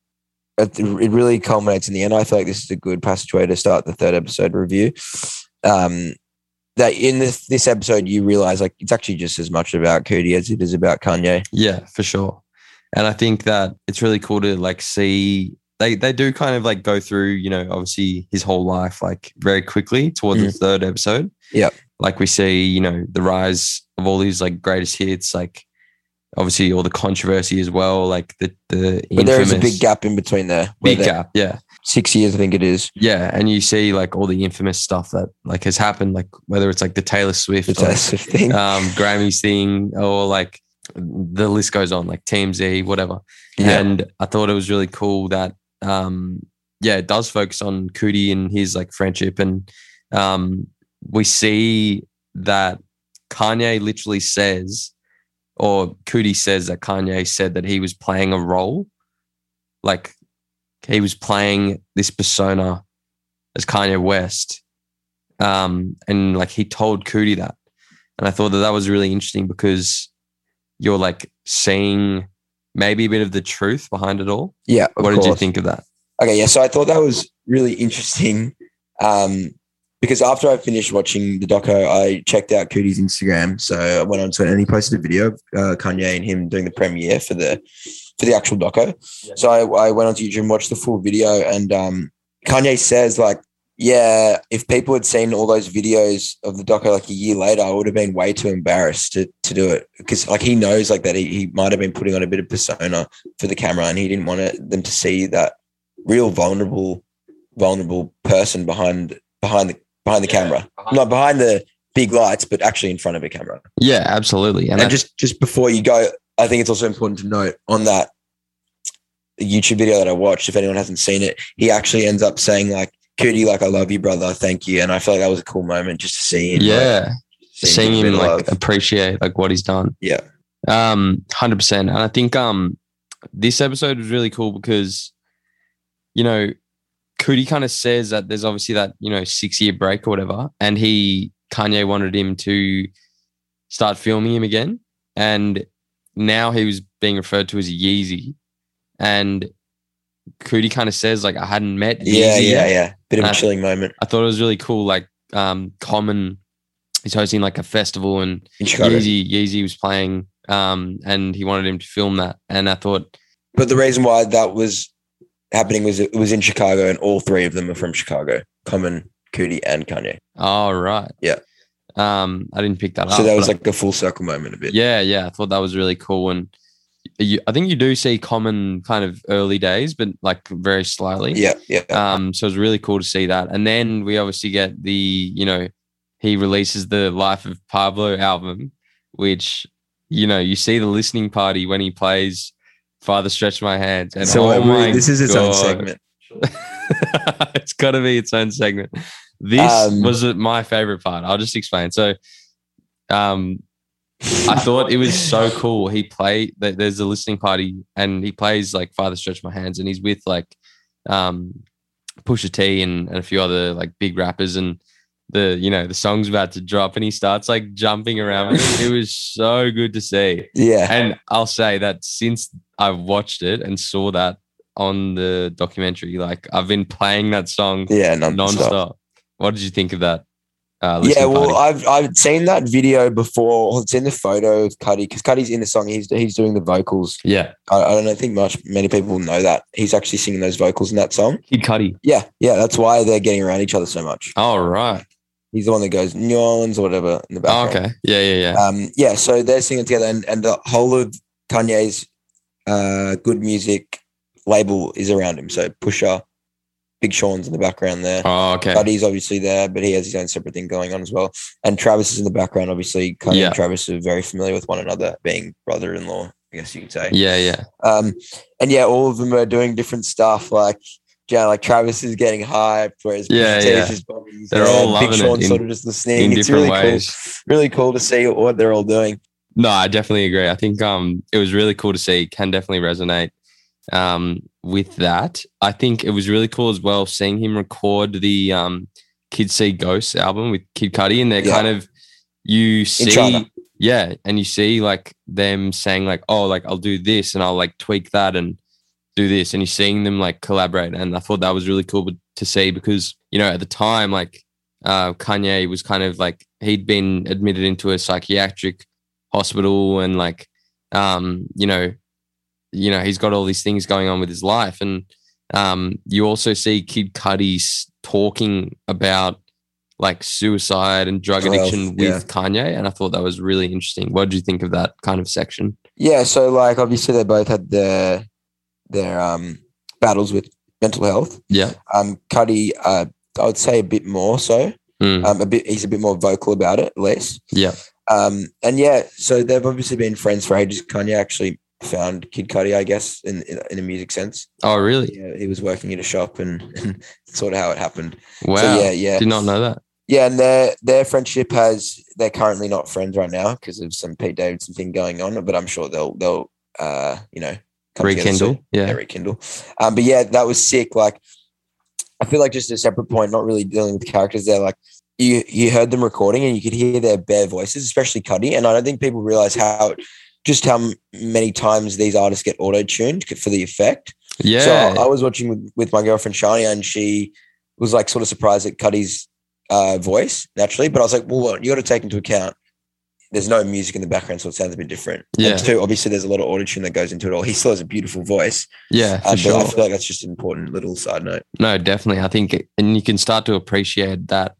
it really culminates in the end. I feel like this is a good passageway to start the third episode review. Um, that in this this episode, you realize like it's actually just as much about Coodie as it is about Kanye. Yeah, for sure. And I think that it's really cool to like see they they do kind of like go through, you know, obviously his whole life like very quickly towards the third episode. Yeah. Like we see, you know, the rise of all these like greatest hits, like obviously all the controversy as well, like the the But there is a big gap in between there. big gap, yeah. Six years, I think it is. Yeah, and you see like all the infamous stuff that like has happened, like whether it's like the Taylor Swift, The Taylor like, Swift thing. um, Grammys thing, or like the list goes on, like TMZ, whatever. Yeah. And I thought it was really cool that, um, yeah, it does focus on Coodie and his like friendship, and um, we see that Kanye literally says, or Coodie says that Kanye said that he was playing a role, like he was playing this persona as Kanye West, um, and like he told Coodie that, and I thought that that was really interesting because you're like seeing maybe a bit of the truth behind it all. Yeah. of What did you think of that? Okay, yeah. So I thought that was really interesting um, because after I finished watching the doco, I checked out Coodie's Instagram. So I went onto it and he posted a video of uh, Kanye and him doing the premiere for the for the actual doco. So I, I went onto YouTube and watched the full video, and um, Kanye says like, "Yeah, if people had seen all those videos of the doco like a year later, I would have been way too embarrassed to to do it because like he knows like that he, he might have been putting on a bit of persona for the camera, and he didn't want it, them to see that." real vulnerable vulnerable person behind behind the behind the camera not behind the big lights but actually in front of a camera Yeah, absolutely. and, And, I just just before you go i think it's also important to note on that youtube video that i watched if anyone hasn't seen it he actually ends up saying like coodie like i love you brother thank you and i feel like that was a cool moment just to see him like, yeah, seeing seeing him like love. appreciate like what he's done. yeah Um, hundred percent. And I think um this episode was really cool because, you know, Coodie kind of says that there's obviously that, you know, six year break or whatever. And he Kanye wanted him to start filming him again. And now he was being referred to as Yeezy. And Coodie kind of says, like, I hadn't met Yeezy yeah yeah yet. yeah bit of a Uh, chilling moment I thought it was really cool. Like, um, Common he's hosting like a festival, and Yeezy Yeezy was playing, um, and he wanted him to film that. And I thought, But the reason why that was happening was it was in Chicago, and all three of them are from Chicago: Common, Coodie, and Kanye. Oh right. Yeah. Um, I didn't pick that up. So that was like a full circle moment a bit. yeah, yeah. I thought that was really cool, and you, I think you do see common kind of early days, but like very slightly. yeah, yeah. Um, so it was really cool to see that. And then we obviously get the, you know, he releases the Life of Pablo album, which, you know, you see the listening party when he plays Father Stretch My Hands. And so oh uh, my this is its own segment. it's got to be its own segment. This Um, was my favorite part. I'll just explain. So, um, I thought it was so cool. He play there's a listening party and he plays like Father Stretch My Hands and he's with like um Pusha T and, and a few other like big rappers and the you know the song's about to drop and he starts like jumping around. it. It was so good to see. Yeah. And I'll say that since I've watched it and saw that on the documentary, like I've been playing that song Yeah, nonstop. nonstop. What did you think of that? Uh, Yeah, well? I've I've seen that video before. I've seen the photo of Cudi because Cudi's in the song. He's he's doing the vocals. yeah, I, I don't think much many people know that he's actually singing those vocals in that song. Kid Cudi. Yeah, yeah, that's why they're getting around each other so much. All right. He's the one that goes New Orleans or whatever in the Oh, background. okay. Yeah, yeah, yeah. Um, yeah, so they're singing together, and, and the whole of Kanye's uh, good music label is around him. So Pusha, Big Sean's in the background there. oh, okay. Buddy's obviously there, but he has his own separate thing going on as well. And Travis is in the background. Obviously, Kanye Yeah. and Travis are very familiar with one another, being brother-in-law, I guess you could say. Yeah, yeah. Um, and yeah, all of them are doing different stuff. Like, yeah, like Travis is getting hyped, whereas Yeah, is yeah. bobbing his They're head. all Big Sean's in- sort of just listening. in it's different really ways. cool. Really cool to see what they're all doing. No, I definitely agree. I think um it was really cool to see. Can definitely resonate um with that. I think it was really cool as well seeing him record the um Kids See Ghosts album with Kid Cudi, and they're Yeah. kind of you see yeah, and you see like them saying like, oh, like I'll do this and I'll like tweak that and do this, and you're seeing them like collaborate, and I thought that was really cool to see because you know at the time like uh, Kanye was kind of like he'd been admitted into a psychiatric hospital and like um you know you know he's got all these things going on with his life and um you also see Kid Cudi talking about like suicide and drug Well, addiction with yeah. Kanye and I thought that was really interesting. What did you think of that kind of section? Yeah, so like obviously they both had their their um battles with mental health. Yeah. Um Cudi, uh I would say a bit more so. Mm. Um a bit he's a bit more vocal about it, at least. Yeah. Um and yeah, so they've obviously been friends for ages. Kanye actually found Kid Cudi, I guess, in in, in a music sense. Oh really? Yeah, he was working at a shop and, and sort of how it happened. Wow. So yeah, yeah. Did not know that. Yeah, and their their friendship has they're currently not friends right now because of some Pete Davidson thing going on, but I'm sure they'll they'll uh you know Rekindle. soon. Yeah. rekindle. Um, but yeah, that was sick. Like, I feel like just a separate point, not really dealing with the characters there. Like, you you heard them recording and you could hear their bare voices, especially Cudi. And I don't think people realize how just how many times these artists get auto tuned for the effect. Yeah. So I, I was watching with, with my girlfriend Shania, and she was like sort of surprised at Cudi's uh, voice naturally. But I was like, well, you got to take into account there's no music in the background, so it sounds a bit different. Yeah. And two, obviously, there's a lot of auto tune that goes into it all. He still has a beautiful voice. yeah, Um, sure. I feel like that's just an important little side note. No, definitely. I think, and you can start to appreciate that.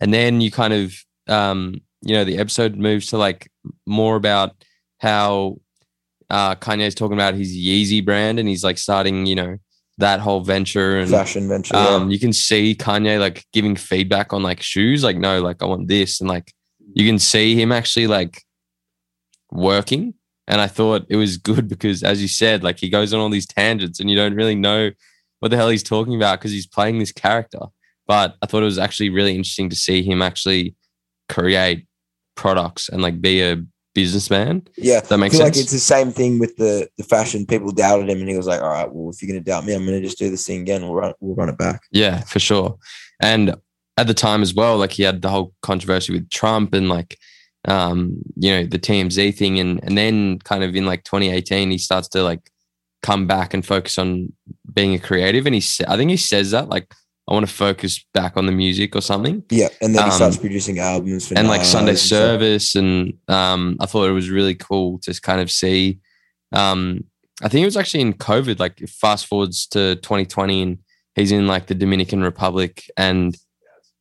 And then you kind of, um, you know, the episode moves to like more about how uh, Kanye's talking about his Yeezy brand and he's like starting, you know, that whole venture and Fashion venture. um, you can see Kanye like giving feedback on like shoes, like, no, like I want this. And like you can see him actually like working. And I thought it was good because, as you said, like he goes on all these tangents and you don't really know what the hell he's talking about because he's playing this character. But I thought it was actually really interesting to see him actually create products and like be a businessman. yeah, that makes feel like sense. it's the same thing with the the fashion. People doubted him, and he was like, "All right, well, if you're going to doubt me, I'm going to just do this thing again. We'll run, we'll run it back." Yeah, for sure. And at the time as well, like he had the whole controversy with Trump and like, um, you know, the TMZ thing. And, and then kind of in like 2018, he starts to like come back and focus on being a creative. And he, I think he says that like, I want to focus back on the music or something. Yeah, and then he Um, starts producing albums for and like Sunday and stuff. service. And um, I thought it was really cool to kind of see, um, I think it was actually in COVID. Like fast forwards to 2020, and he's in like the Dominican Republic, and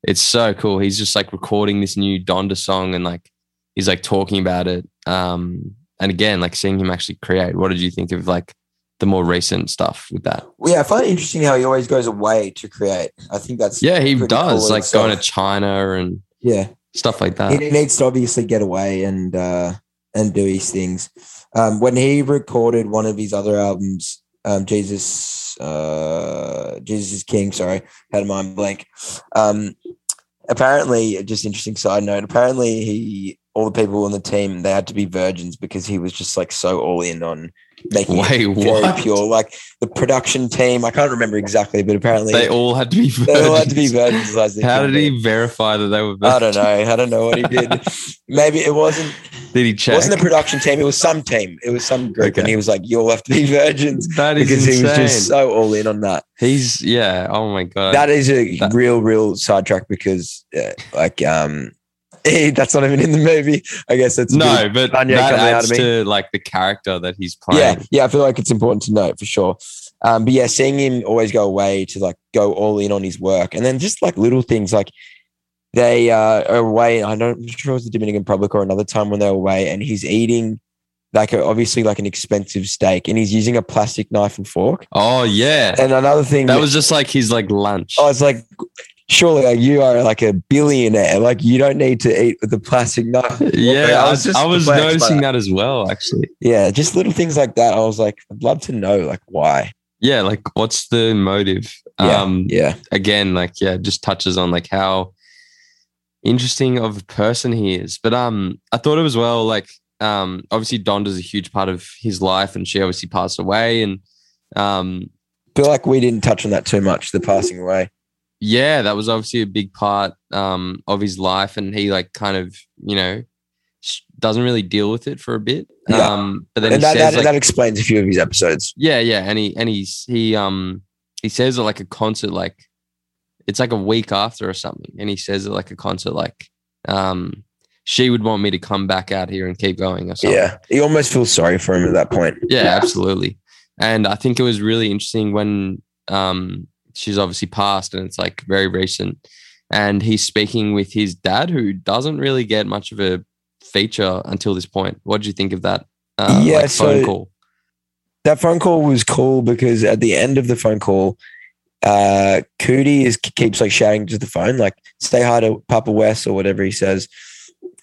it's so cool. He's just like recording this new Donda song, and like he's like talking about it. Um, and again, like seeing him actually create. What did you think of like the more recent stuff with that? Well, yeah, I find it interesting how he always goes away to create. I think that's Yeah, he does cool like itself. going to China and yeah stuff like that. he needs to obviously get away and uh, and do his things. Um, when he recorded one of his other albums, um, Jesus, uh, Jesus is King. Sorry, had a mind blank. Um, apparently, just interesting side note. Apparently, he all the people on the team they had to be virgins because he was just like so all in on making Wait, it very what? pure. Like the production team, I can't remember exactly, but apparently They all had to be. they all had to be virgins. virgins. How did he verify that they were? I don't know. I don't know what he did. Maybe it wasn't. Did he It check? wasn't the production team. It was some team. It was some group, and he was like, "You'll have to be virgins," that is because he was just so all in on that. He's yeah. Oh my god. that is a that- real, real sidetrack because, uh, like, um, that's not even in the movie. I guess that's no, but that adds to like the character that he's playing. yeah, yeah. I feel like it's important to note for sure. Um, but yeah, seeing him always go away to like go all in on his work, and then just like little things like they uh, are away. I don't, I'm sure it was the Dominican Republic or another time when they were away, and he's eating like a, obviously like an expensive steak, and he's using a plastic knife and fork. Oh yeah. And another thing that was just like his like lunch. Oh, it's like, surely like, you are like a billionaire. Like you don't need to eat with a plastic knife. yeah, I was, just I was noticing that. that as well. Actually, Yeah, just little things like that. I was like, I'd love to know like why. yeah. Like, what's the motive? Yeah, Um, yeah, again, like yeah, just touches on like how interesting of a person he is. But um, I thought it was well like um, obviously Donda's a huge part of his life, and she obviously passed away, and um, feel like we didn't touch on that too much. The passing away. Yeah, that was obviously a big part um of his life, and he like kind of you know doesn't really deal with it for a bit. Yeah. Um, but then And that, says that, like, that explains a few of his episodes. yeah, yeah, and he and he's he um he says it like a concert like it's like a week after or something, and he says it like a concert like um she would want me to come back out here and keep going or something. Yeah, he almost feels sorry for him at that point. Yeah, absolutely. And I think it was really interesting when um she's obviously passed and it's like very recent. And he's speaking with his dad, who doesn't really get much of a feature until this point. What did you think of that? Uh, Yeah, like phone so- call. That phone call was cool because at the end of the phone call, uh, Coodie is keeps like shouting to the phone, like "Stay high to Papa West" or whatever he says,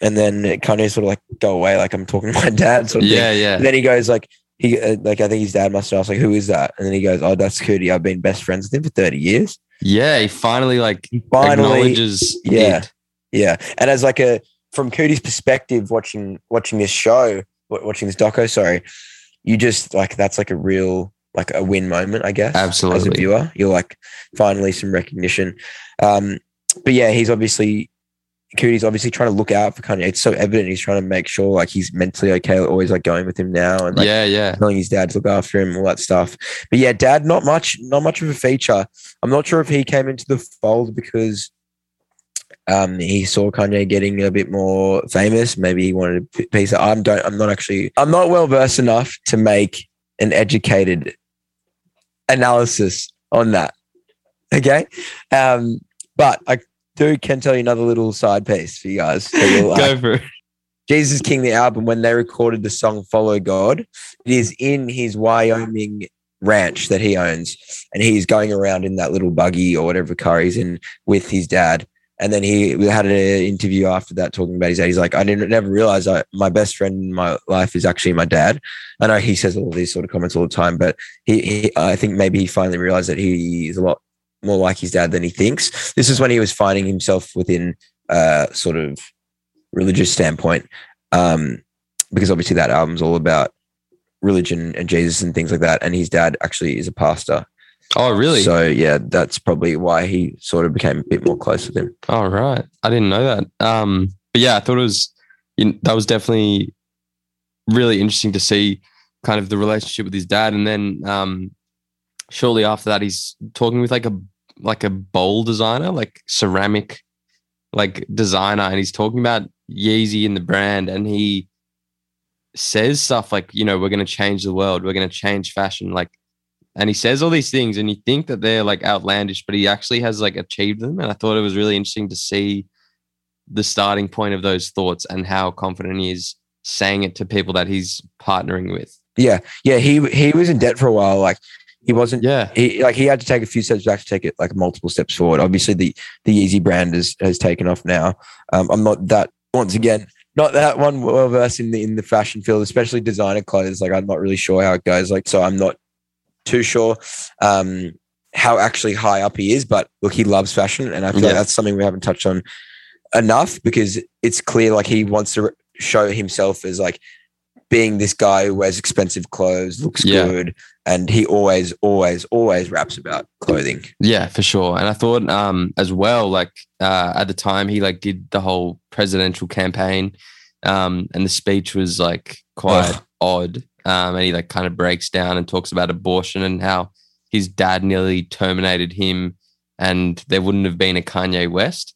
and then it kind of sort of like go away, like I'm talking to my dad, sort of thing. Yeah, yeah. And then he goes like he uh, like I think his dad must have asked like who is that, and then he goes, "Oh, that's Coodie. I've been best friends with him for thirty years." Yeah, he finally like he Finally, acknowledges yeah, it. yeah. And as like a from Coodie's perspective, watching watching this show, watching this doco, sorry, you just like that's like a real like a win moment, I guess. Absolutely, As a viewer, you're like finally some recognition. Um, but yeah, he's obviously Coodie's obviously trying to look out for Kanye. It's so evident he's trying to make sure like he's mentally okay, always like going with him now and like yeah, yeah. telling his dad to look after him, all that stuff. But yeah, dad, not much, not much of a feature. I'm not sure if he came into the fold because um, he saw Kanye getting a bit more famous. Maybe he wanted a piece of. I'm don't. I'm not actually. I'm not well versed enough to make an educated analysis on that. Okay, um, but I do can tell you another little side piece for you guys. like. Uh, Go for it. Jesus King, the album, when they recorded the song Follow God, it is in his Wyoming ranch that he owns. And he's going around in that little buggy or whatever car he's in with his dad. And then he we had an interview after that talking about his dad. He's like, I didn't never realize I, my best friend in my life is actually my dad. I know he says all these sort of comments all the time, but he, he I think maybe he finally realized that he is a lot more like his dad than he thinks. This is when he was finding himself within uh sort of religious standpoint um because obviously that album's all about religion and jesus and things like that and his dad actually is a pastor Oh, really? so yeah that's probably why he sort of became a bit more close with him Oh, right. I didn't know that. Um, but yeah, I thought it was you know, that was definitely really interesting to see kind of the relationship with his dad. And then um, shortly after that, he's talking with like a like a bowl designer, like ceramic like designer, and he's talking about Yeezy and the brand, and he says stuff like, you know, we're going to change the world, we're going to change fashion, like, and he says all these things, and you think that they're like outlandish, but he actually has like achieved them. And I thought it was really interesting to see the starting point of those thoughts and how confident he is saying it to people that he's partnering with. Yeah, yeah. He he was in debt for a while. Like he wasn't. Yeah. He like he had to take a few steps back to take it like multiple steps forward. Obviously, the the Yeezy brand has has taken off now. Um, I'm not that once again not that one well versed in the in the fashion field, especially designer clothes. Like I'm not really sure how it goes. Like so, I'm not too sure um, how actually high up he is. But look, he loves fashion, and I feel Yeah. like that's something we haven't touched on enough because it's clear like he wants to show himself as like being this guy who wears expensive clothes, looks Yeah. good, and he always, always, always raps about clothing. Yeah, for sure. And I thought um as well, like uh at the time he like did the whole presidential campaign. Um and the speech was like quite Ugh. odd. Um and he like kind of breaks down and talks about abortion and how his dad nearly terminated him and there wouldn't have been a Kanye West.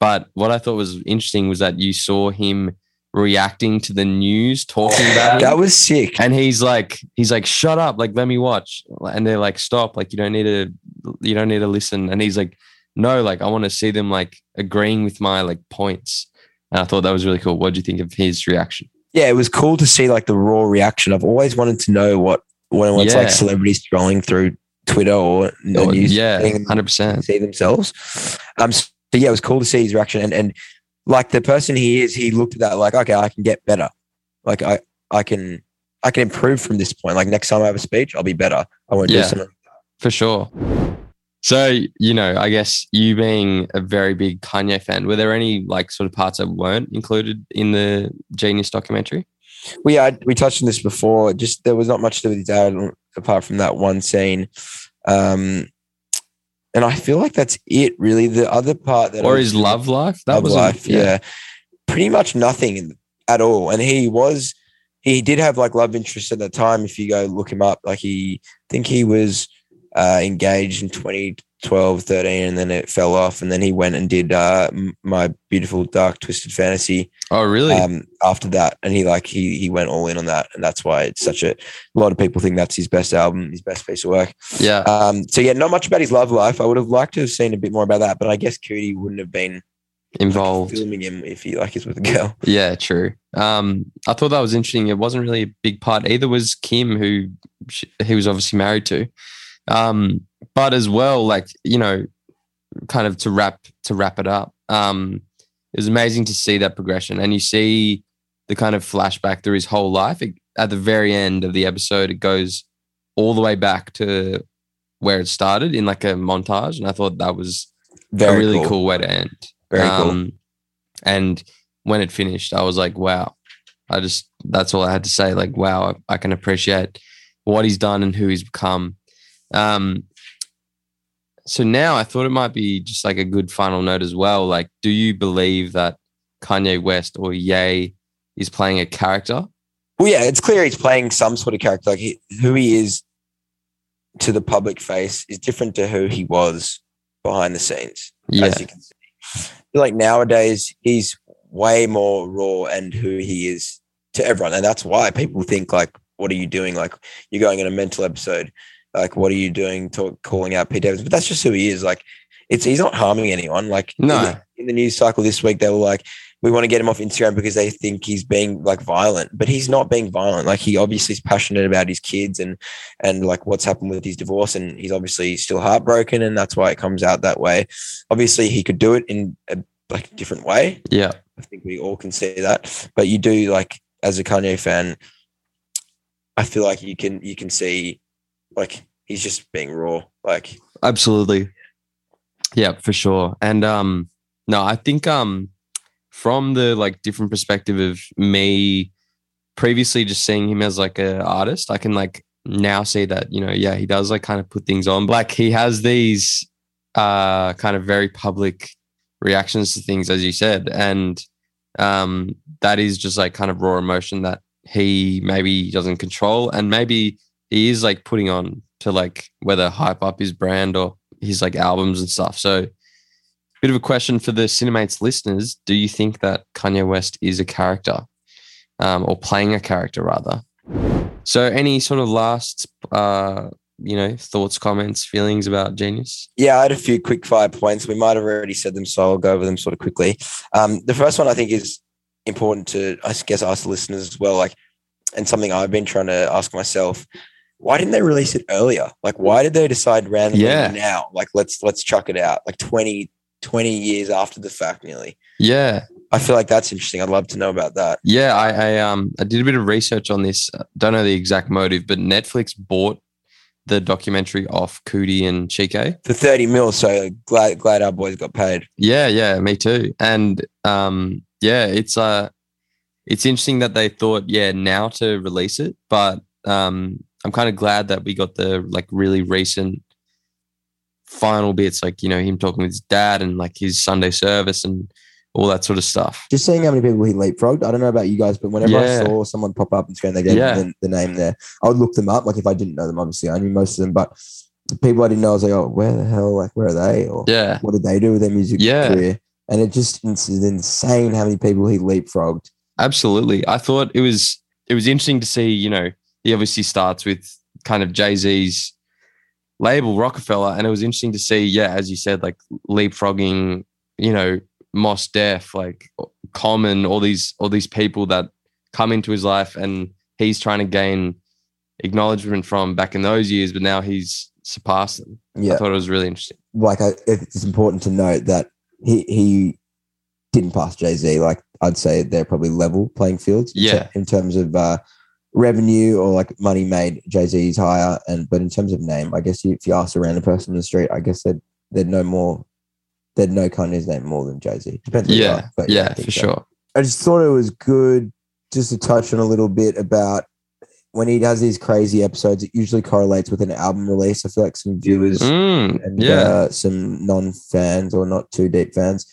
But what I thought was interesting was that you saw him reacting to the news, talking about him. That was sick. and he's like he's like shut up like let me watch and they're like stop like you don't need to you don't need to listen and he's like no like i want to see them like agreeing with my like points and i thought that was really cool what do you think of his reaction Yeah, it was cool to see like the raw reaction. I've always wanted to know what when it's Yeah. like celebrities scrolling through Twitter or the Or- news, yeah 100% see themselves. Um, so yeah, it was cool to see his reaction, and and like the person he is, he looked at that like, okay, I can get better. Like I, I can, I can improve from this point. Like next time I have a speech, I'll be better. I won't Yeah. do something. for sure so you know i guess you being a very big kanye fan were there any like sort of parts that weren't included in the jeen-yuhs documentary We had we touched on this before. Just there was not much to do with his dad apart from that one scene. Um, and I feel like that's it really. The other part that I or was his love life that Love was life, yeah. Pretty much nothing in, at all. And he was, he did have like love interest at the time. If you go look him up, like he, I think he was uh, engaged in 2012, 13, and then it fell off. And then he went and did uh, My Beautiful Dark Twisted Fantasy oh really um, after that. And he like, he, he went all in on that. And that's why it's such a, a lot of people think that's his best album, his best piece of work. yeah Um, so yeah, not much about his love life. I would have liked to have seen a bit more about that, but I guess Coodie wouldn't have been involved filming him if he like is with a girl. Yeah, true. Um, I thought that was interesting. It wasn't really a big part. Either was Kim, who sh- he was obviously married to, um, but as well, like you know, kind of to wrap to wrap it up. Um, it was amazing to see that progression, and you see the kind of flashback through his whole life. It, at the very end of the episode, it goes all the way back to where it started in like a montage, and I thought that was Very a really cool. cool. way to end. Very cool. Um, And when it finished, I was like, wow. I just that's all I had to say. Like, wow, I, I can appreciate what he's done and who he's become. Um, so now I thought it might be just like a good final note as well. Like, do you believe that Kanye West or Ye is playing a character? Well, yeah, it's clear he's playing some sort of character. Like he, who he is to the public face is different to who he was behind the scenes. Yeah. As you can see. Like nowadays he's way more raw and who he is to everyone. And that's why people think like, what are you doing? Like you're going in a mental episode. Like, what are you doing? Talk, calling out Pete Davidson. But that's just who he is. Like it's, he's not harming anyone. Like No. in the, in the news cycle this week, they were like, we want to get him off Instagram because they think he's being like violent, but he's not being violent. Like he obviously is passionate about his kids and and like what's happened with his divorce, and he's obviously still heartbroken, and that's why it comes out that way. Obviously, he could do it in a like a different way. Yeah. I think we all can see that, but you do like as a Kanye fan, I feel like you can you can see like he's just being raw. Like Absolutely. Yeah, for sure. And um no, I think um from the like different perspective of me previously just seeing him as like a artist, I can like now see that, you know, yeah, he does like kind of put things on. Like he has these uh kind of very public reactions to things as you said and um that is just like kind of raw emotion that he maybe doesn't control and maybe he is like putting on to like whether hype up his brand or his like albums and stuff. So a bit of a question for the Cinemaze listeners. Do you think that Kanye West is a character? um, or playing a character rather. So, any sort of last, uh, you know, thoughts, comments, feelings about jeen-yuhs? Yeah, I had a few quick fire points. We might have already said them, so I'll go over them sort of quickly. Um, the first one I think is important to, I guess, ask the listeners as well. Like, and something I've been trying to ask myself: Why didn't they release it earlier? Like, why did they decide randomly Yeah. now? Like, let's let's chuck it out. Like 20, 20 years after the fact, nearly. Yeah, I feel like that's interesting. I'd love to know about that. yeah. I, I um I did a bit of research on this. Uh, Don't know the exact motive, but Netflix bought the documentary off Coodie and Chike. For thirty mil, so glad glad our boys got paid. Yeah, yeah, me too. And um, yeah, it's uh, it's interesting that they thought, yeah, now to release it, but um, I'm kind of glad that we got the like really recent final bits, like you know him talking with his dad and like his Sunday service and all that sort of stuff. Just seeing how many people he leapfrogged. I don't know about you guys, but whenever Yeah. I saw someone pop up and screen, they gave Yeah. the, the name there. I would look them up. Like if I didn't know them, obviously I knew most of them, but the people I didn't know, I was like, oh, where the hell? Like where are they? Or Yeah, what did they do with their music Yeah. career? And it just it's insane how many people he leapfrogged. absolutely. I thought it was it was interesting to see. You know, he obviously starts with kind of Jay Z's label Roc-A-Fella, and it was interesting to see. Yeah, as you said, like leapfrogging. You know, Mos Def, like Common, all these all these people that come into his life, and he's trying to gain acknowledgement from back in those years, but now he's surpassed them. Yeah. I thought it was really interesting. Like I, it's important to note that he he didn't pass Jay Z. Like I'd say they're probably level playing fields. Yeah. in terms of uh, revenue or like money made, Jay Z is higher. And but in terms of name, I guess you, if you ask a random person in the street, I guess they'd they'd know more. They'd know Kanye's name more than Jay Z. Depends. Yeah, are, but yeah, for so. sure. I just thought it was good just to touch on a little bit about when he does these crazy episodes. It usually correlates with an album release. I feel like some viewers Mm, and yeah, uh, some non-fans or not too deep fans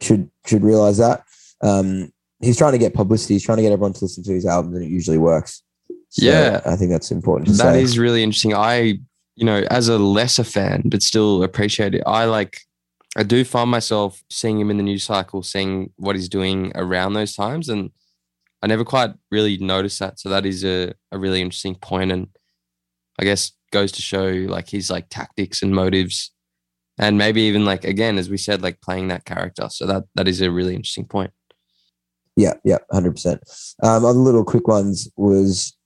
should should realize that um, he's trying to get publicity. He's trying to get everyone to listen to his albums, and it usually works. So Yeah. I think that's important. To That say. is really interesting. I, you know, as a lesser fan, but still appreciate it. I like, I do find myself seeing him in the news cycle, seeing what he's doing around those times. And I never quite really noticed that. So that is a, a really interesting point And I guess goes to show like his like tactics and motives. And maybe even like, again, as we said, like playing that character. So that, that is a really interesting point. Yeah, yeah, hundred percent. Um, other little quick ones was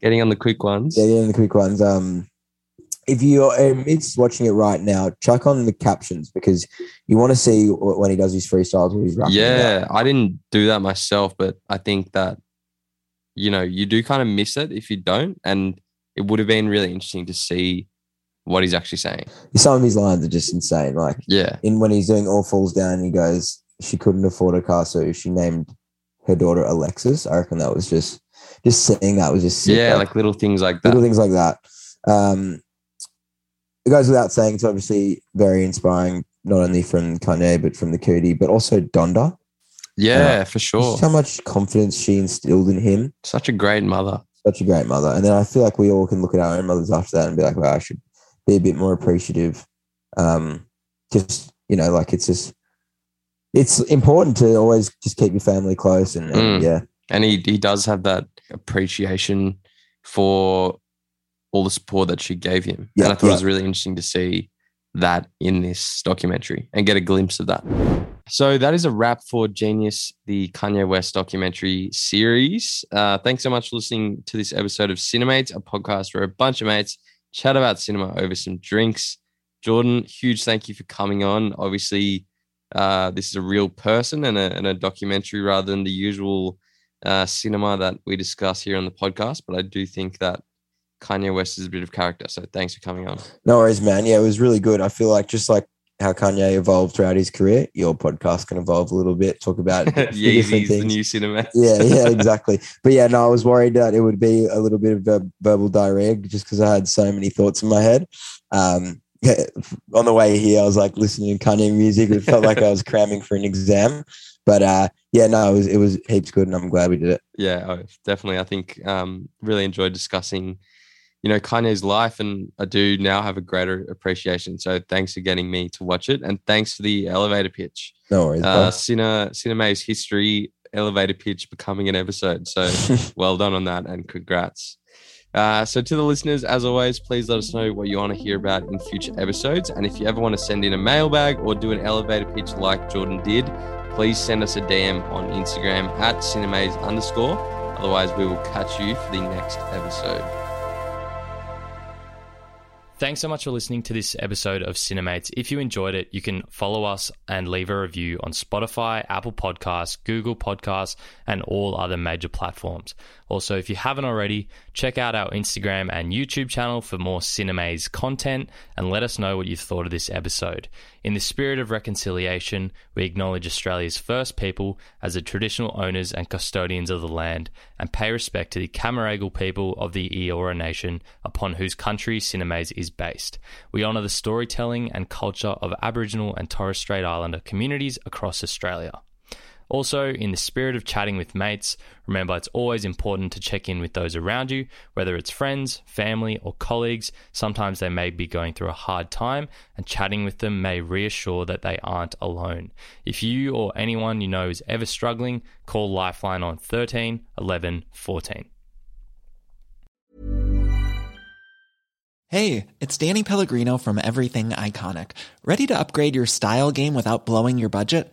Getting on the quick ones. yeah, yeah, the quick ones. Um, if you're amidst watching it right now, chuck on the captions because you want to see wh- when he does his freestyles what he's rapping. about. Yeah, I didn't do that myself, but I think that you know you do kind of miss it if you don't, and it would have been really interesting to see what he's actually saying. some of his lines are just insane. Like Yeah, in when he's doing all falls down, he goes, "She couldn't afford a car, so she named her daughter Alexis." I reckon that was just just saying that was just sick, yeah, like little things like that. little things like that. Um, it goes without saying. It's obviously very inspiring, not only from Kanye but from the Coodie, but also Donda. yeah, for sure. Just how much confidence she instilled in him. Such a great mother. Such a great mother. And then I feel like we all can look at our own mothers after that and be like, "Wow, I should be a bit more appreciative." Um, just you know, like it's just it's important to always just keep your family close and, and Mm. yeah, and he he does have that appreciation for all the support that she gave him. Yeah, and I thought yeah. it was really interesting to see that in this documentary and get a glimpse of that. So that is a wrap for jeen-yuhs, the Kanye West documentary series. Uh, thanks so much for listening to this episode of Cinemaze, a podcast where a bunch of mates chat about cinema over some drinks. Jiordan, huge thank you for coming on. Obviously, uh, this is a real person and a, and a documentary rather than the usual uh, cinema that we discuss here on the podcast. But I do think that Kanye West is a bit of character. So thanks for coming on. No worries, man. Yeah, it was really good. I feel like just like how Kanye evolved throughout his career, your podcast can evolve a little bit. Talk about Yeezy's the things. new cinema. yeah, yeah, exactly. But yeah, no, I was worried that it would be a little bit of ver- verbal diarrhea just because I had so many thoughts in my head. Um, on the way here, I was like listening to Kanye music. It felt like I was cramming for an exam. But uh, yeah, no, it was it was heaps good, and I'm glad we did it. Yeah, oh, definitely. I think um, really enjoyed discussing, you know, Kanye's life, and I do now have a greater appreciation. So thanks for getting me to watch it, and thanks for the elevator pitch. No worries. Uh. Cine, Cinemaze history elevator pitch becoming an episode. So well done on that and congrats. Uh, so to the listeners, as always, please let us know what you want to hear about in future episodes. And if you ever want to send in a mailbag or do an elevator pitch like Jiordan did, please send us a DM on Instagram at cinemaze underscore. Otherwise, we will catch you for the next episode. Thanks so much for listening to this episode of Cinemaze. If you enjoyed it, you can follow us and leave a review on Spotify, Apple Podcasts, Google Podcasts, and all other major platforms. Also, if you haven't already, check out our Instagram and YouTube channel for more Cinemaze content and let us know what you thought of this episode. In the spirit of reconciliation, we acknowledge Australia's first people as the traditional owners and custodians of the land and pay respect to the Cammeraygal people of the Eora Nation upon whose country Cinemaze is based. We honour the storytelling and culture of Aboriginal and Torres Strait Islander communities across Australia. Also, in the spirit of chatting with mates, remember it's always important to check in with those around you, whether it's friends, family, or colleagues. Sometimes they may be going through a hard time, and chatting with them may reassure that they aren't alone. If you or anyone you know is ever struggling, call Lifeline on 13 11 14. Hey, it's Danny Pellegrino from Everything Iconic. Ready to upgrade your style game without blowing your budget?